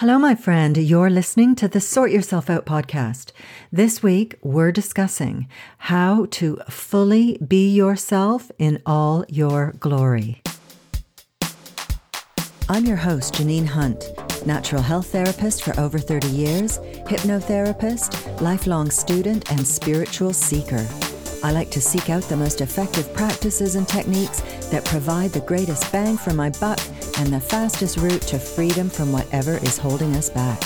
Hello, my friend. You're listening to the Sort Yourself Out podcast. This week, we're discussing how to fully be yourself in all your glory. I'm your host, Janine Hunt, natural health therapist for over 30 years, hypnotherapist, lifelong student, and spiritual seeker. I like to seek out the most effective practices and techniques that provide the greatest bang for my buck and the fastest route to freedom from whatever is holding us back.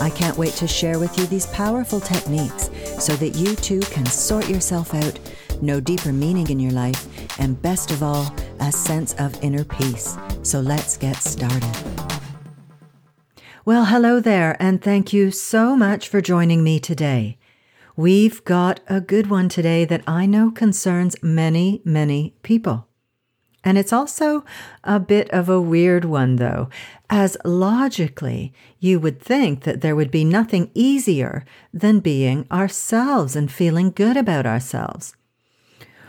I can't wait to share with you these powerful techniques so that you too can sort yourself out, know deeper meaning in your life, and best of all, a sense of inner peace. So let's get started. Well, hello there, and thank you so much for joining me today. We've got a good one today that I know concerns many, many people. And it's also a bit of a weird one, though, as logically you would think that there would be nothing easier than being ourselves and feeling good about ourselves.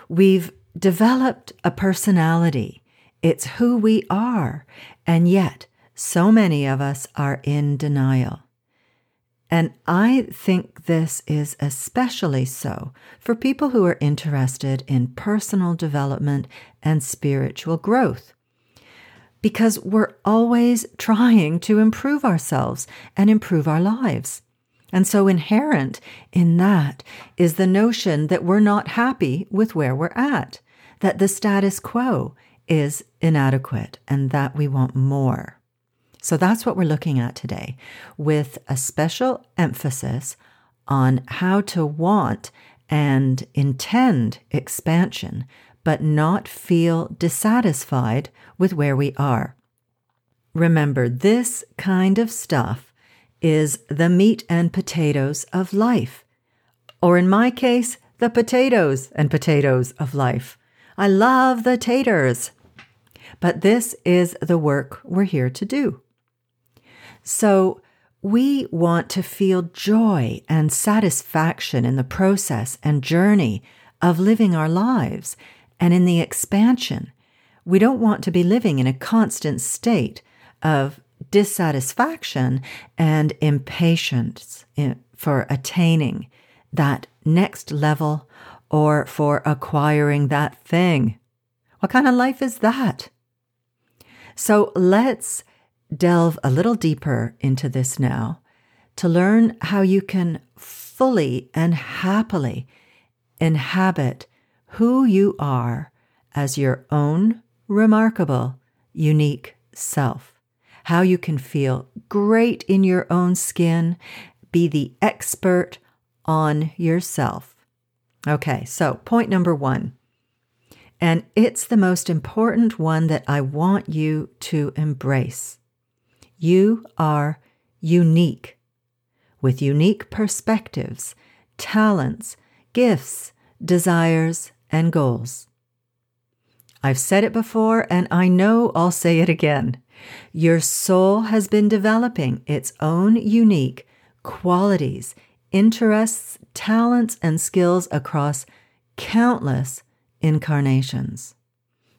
We've developed a personality, it's who we are, and yet so many of us are in denial. And I think this is especially so for people who are interested in personal development and spiritual growth. Because we're always trying to improve ourselves and improve our lives. And so, inherent in that is the notion that we're not happy with where we're at, that the status quo is inadequate, and that we want more. So that's what we're looking at today, with a special emphasis on how to want and intend expansion, but not feel dissatisfied with where we are. Remember, this kind of stuff is the meat and potatoes of life. Or in my case, the potatoes and potatoes of life. I love the taters. But this is the work we're here to do. So we want to feel joy and satisfaction in the process and journey of living our lives and in the expansion. We don't want to be living in a constant state of dissatisfaction and impatience eh, for attaining that next level or for acquiring that thing. What kind of life is that? So let's delve a little deeper into this now to learn how you can fully and happily inhabit who you are as your own remarkable, unique self. How you can feel great in your own skin, be the expert on yourself. Okay, so point number one. And it's the most important one that I want you to embrace. You are unique with unique perspectives, talents, gifts, desires, and goals. I've said it before, and I know I'll say it again. Your soul has been developing its own unique qualities, interests, talents, and skills across countless incarnations.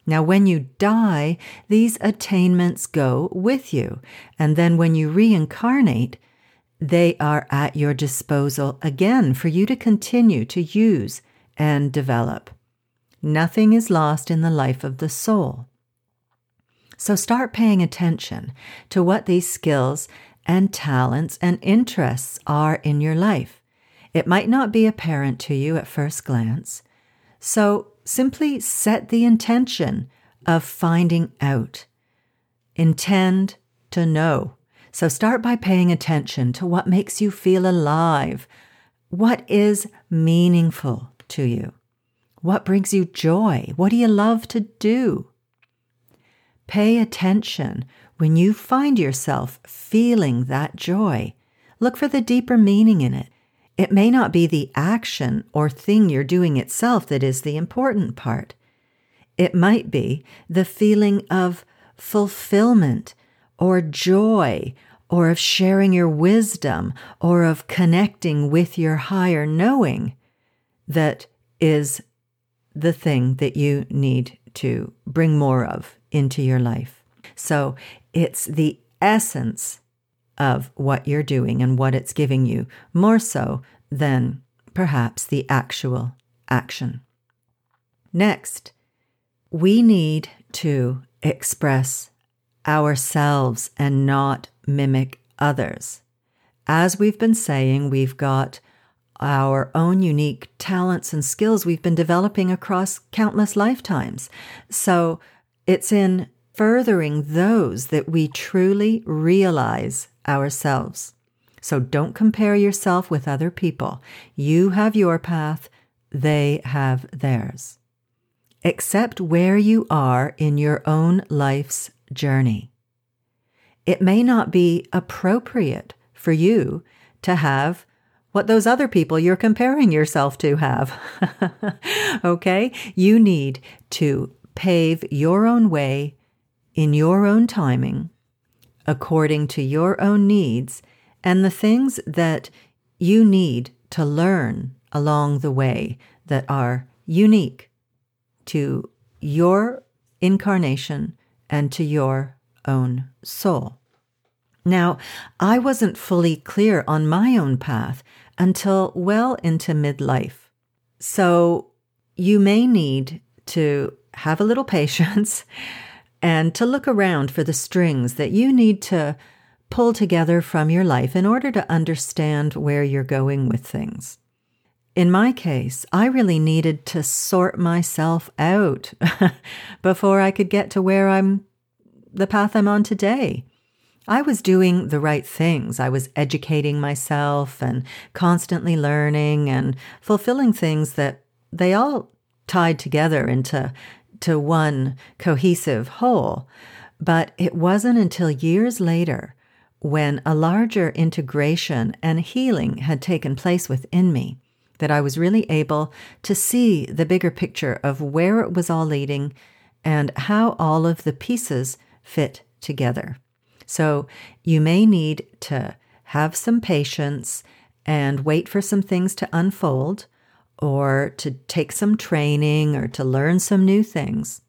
Now, when you die, these attainments go with you. And then when you reincarnate, they are at your disposal again for you to continue to use and develop. Nothing is lost in the life of the soul. So start paying attention to what these skills and talents and interests are in your life. It might not be apparent to you at first glance. So simply set the intention of finding out. Intend to know. So start by paying attention to what makes you feel alive. What is meaningful to you? What brings you joy? What do you love to do? Pay attention when you find yourself feeling that joy. Look for the deeper meaning in it. It may not be the action or thing you're doing itself that is the important part. It might be the feeling of fulfillment or joy or of sharing your wisdom or of connecting with your higher knowing that is the thing that you need to bring more of into your life. So it's the essence of what you're doing and what it's giving you, more so than perhaps the actual action. Next, we need to express ourselves and not mimic others. As we've been saying, we've got our own unique talents and skills we've been developing across countless lifetimes. So it's in furthering those that we truly realize ourselves. So don't compare yourself with other people. You have your path, they have theirs. Accept where you are in your own life's journey. It may not be appropriate for you to have what those other people you're comparing yourself to have. okay? You need to pave your own way in your own timing, according to your own needs and the things that you need to learn along the way that are unique to your incarnation and to your own soul. Now, I wasn't fully clear on my own path until well into midlife. So you may need to have a little patience and to look around for the strings that you need to pull together from your life in order to understand where you're going with things. In my case, I really needed to sort myself out before I could get to where I'm the path I'm on today. I was doing the right things. I was educating myself and constantly learning and fulfilling things that they all tied together into to one cohesive whole. But it wasn't until years later when a larger integration and healing had taken place within me that I was really able to see the bigger picture of where it was all leading and how all of the pieces fit together. So you may need to have some patience and wait for some things to unfold or to take some training or to learn some new things.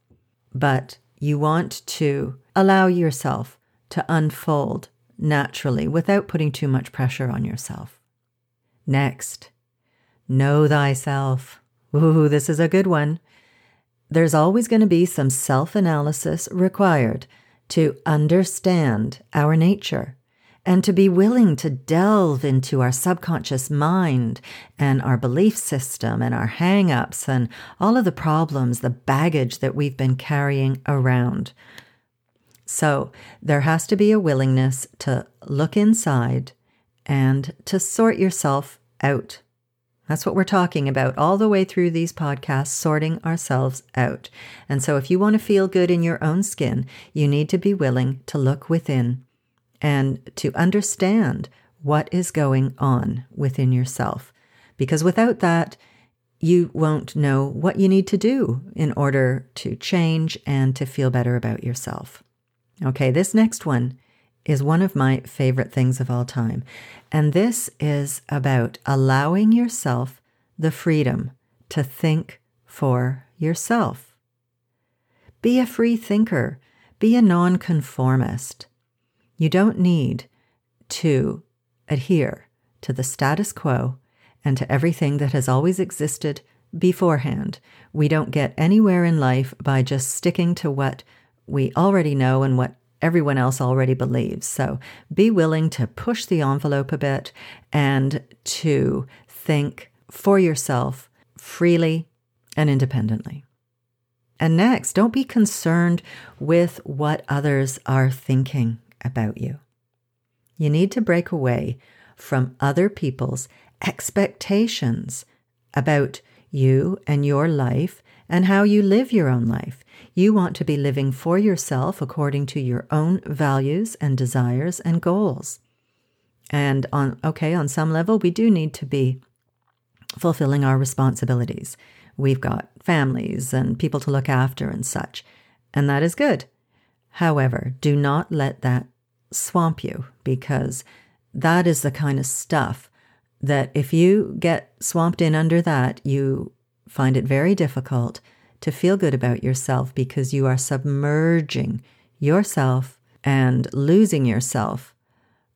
But you want to allow yourself to unfold naturally without putting too much pressure on yourself. Next, know thyself. Ooh, this is a good one. There's always going to be some self analysis required to understand our nature and to be willing to delve into our subconscious mind and our belief system and our hang ups and all of the problems, the baggage that we've been carrying around. So there has to be a willingness to look inside and to sort yourself out. That's what we're talking about all the way through these podcasts, sorting ourselves out. And so, if you want to feel good in your own skin, you need to be willing to look within and to understand what is going on within yourself. Because without that, you won't know what you need to do in order to change and to feel better about yourself. Okay, this next one is one of my favorite things of all time. And this is about allowing yourself the freedom to think for yourself. Be a free thinker, be a nonconformist. You don't need to adhere to the status quo and to everything that has always existed beforehand. We don't get anywhere in life by just sticking to what we already know and what everyone else already believes. So be willing to push the envelope a bit and to think for yourself freely and independently. And next, don't be concerned with what others are thinking about you. You need to break away from other people's expectations about you and your life and how you live your own life. You want to be living for yourself according to your own values and desires and goals. And on, okay, on some level, we do need to be fulfilling our responsibilities. We've got families and people to look after and such, and that is good. However, do not let that swamp you because that is the kind of stuff that if you get swamped in under that, you find it very difficult to feel good about yourself because you are submerging yourself and losing yourself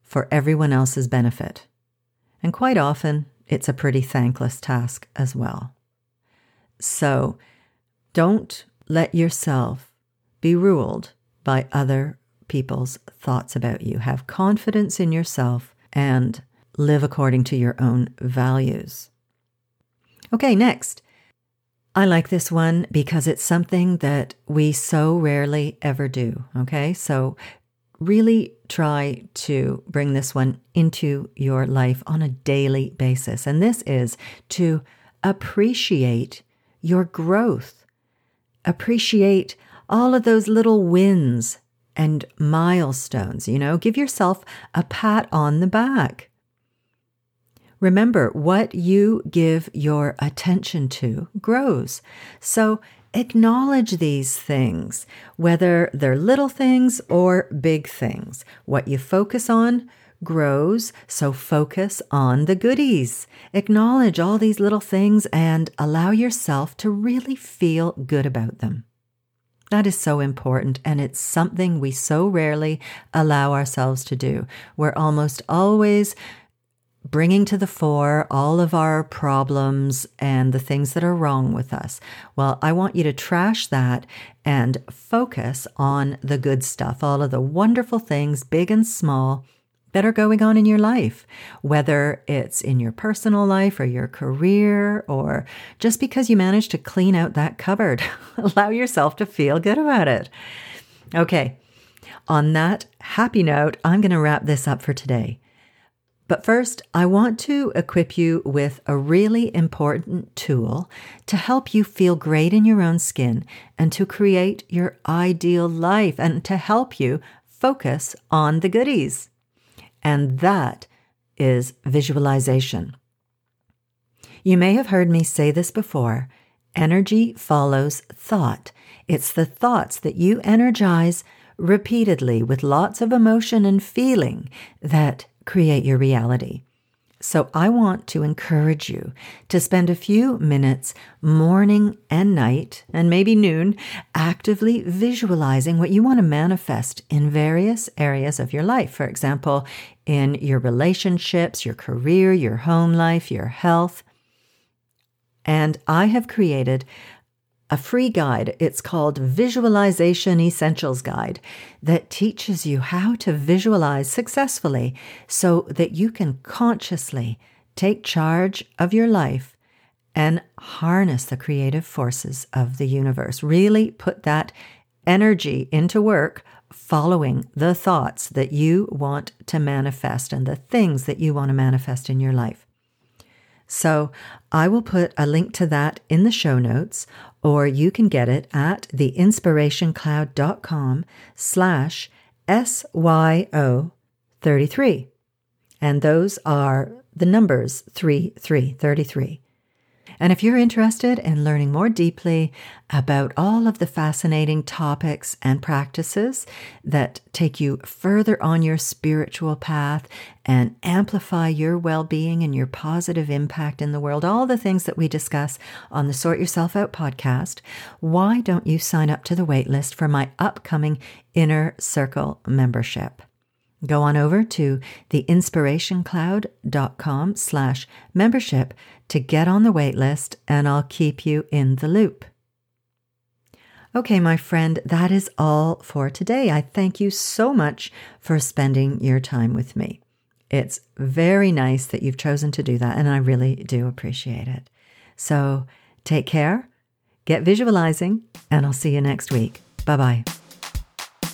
for everyone else's benefit. And quite often, it's a pretty thankless task as well. So don't let yourself be ruled by other people's thoughts about you. Have confidence in yourself and live according to your own values. Okay, next. I like this one because it's something that we so rarely ever do. Okay, so really try to bring this one into your life on a daily basis. And this is to appreciate your growth, appreciate all of those little wins and milestones. You know, give yourself a pat on the back. Remember, what you give your attention to grows. So acknowledge these things, whether they're little things or big things. What you focus on grows, so focus on the goodies. Acknowledge all these little things and allow yourself to really feel good about them. That is so important, and it's something we so rarely allow ourselves to do. We're almost always bringing to the fore all of our problems and the things that are wrong with us. Well, I want you to trash that and focus on the good stuff, all of the wonderful things, big and small, that are going on in your life, whether it's in your personal life or your career, or just because you managed to clean out that cupboard. Allow yourself to feel good about it. Okay, on that happy note, I'm going to wrap this up for today. But first, I want to equip you with a really important tool to help you feel great in your own skin and to create your ideal life and to help you focus on the goodies. And that is visualization. You may have heard me say this before energy follows thought. It's the thoughts that you energize repeatedly with lots of emotion and feeling that create your reality. So I want to encourage you to spend a few minutes morning and night, and maybe noon, actively visualizing what you want to manifest in various areas of your life. For example, in your relationships, your career, your home life, your health. And I have created a free guide. It's called Visualization Essentials Guide that teaches you how to visualize successfully so that you can consciously take charge of your life and harness the creative forces of the universe. Really put that energy into work following the thoughts that you want to manifest and the things that you want to manifest in your life. So I will put a link to that in the show notes, or you can get it at theinspirationcloud.com slash SYO33. And those are the numbers 3333. And if you're interested in learning more deeply about all of the fascinating topics and practices that take you further on your spiritual path and amplify your well being and your positive impact in the world, all the things that we discuss on the Sort Yourself Out podcast, why don't you sign up to the waitlist for my upcoming Inner Circle membership? Go on over to theinspirationcloud.com slash membership to get on the wait list and I'll keep you in the loop. Okay, my friend, that is all for today. I thank you so much for spending your time with me. It's very nice that you've chosen to do that, and I really do appreciate it. So take care, get visualizing, and I'll see you next week. Bye bye.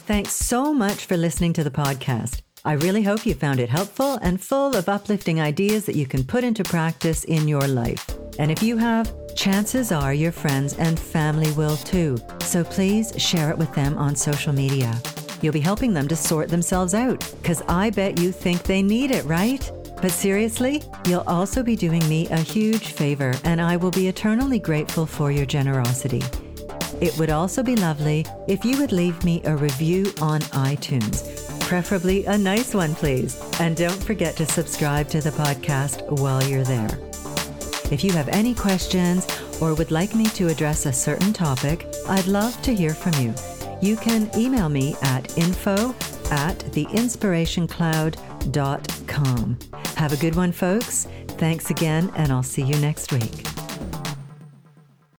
Thanks so much for listening to the podcast. I really hope you found it helpful and full of uplifting ideas that you can put into practice in your life. And if you have, chances are your friends and family will too. So please share it with them on social media. You'll be helping them to sort themselves out, because I bet you think they need it, right? But seriously, you'll also be doing me a huge favor, and I will be eternally grateful for your generosity. It would also be lovely if you would leave me a review on iTunes preferably a nice one, please. And don't forget to subscribe to the podcast while you're there. If you have any questions or would like me to address a certain topic, I'd love to hear from you. You can email me at info at theinspirationcloud.com Have a good one, folks. Thanks again, and I'll see you next week.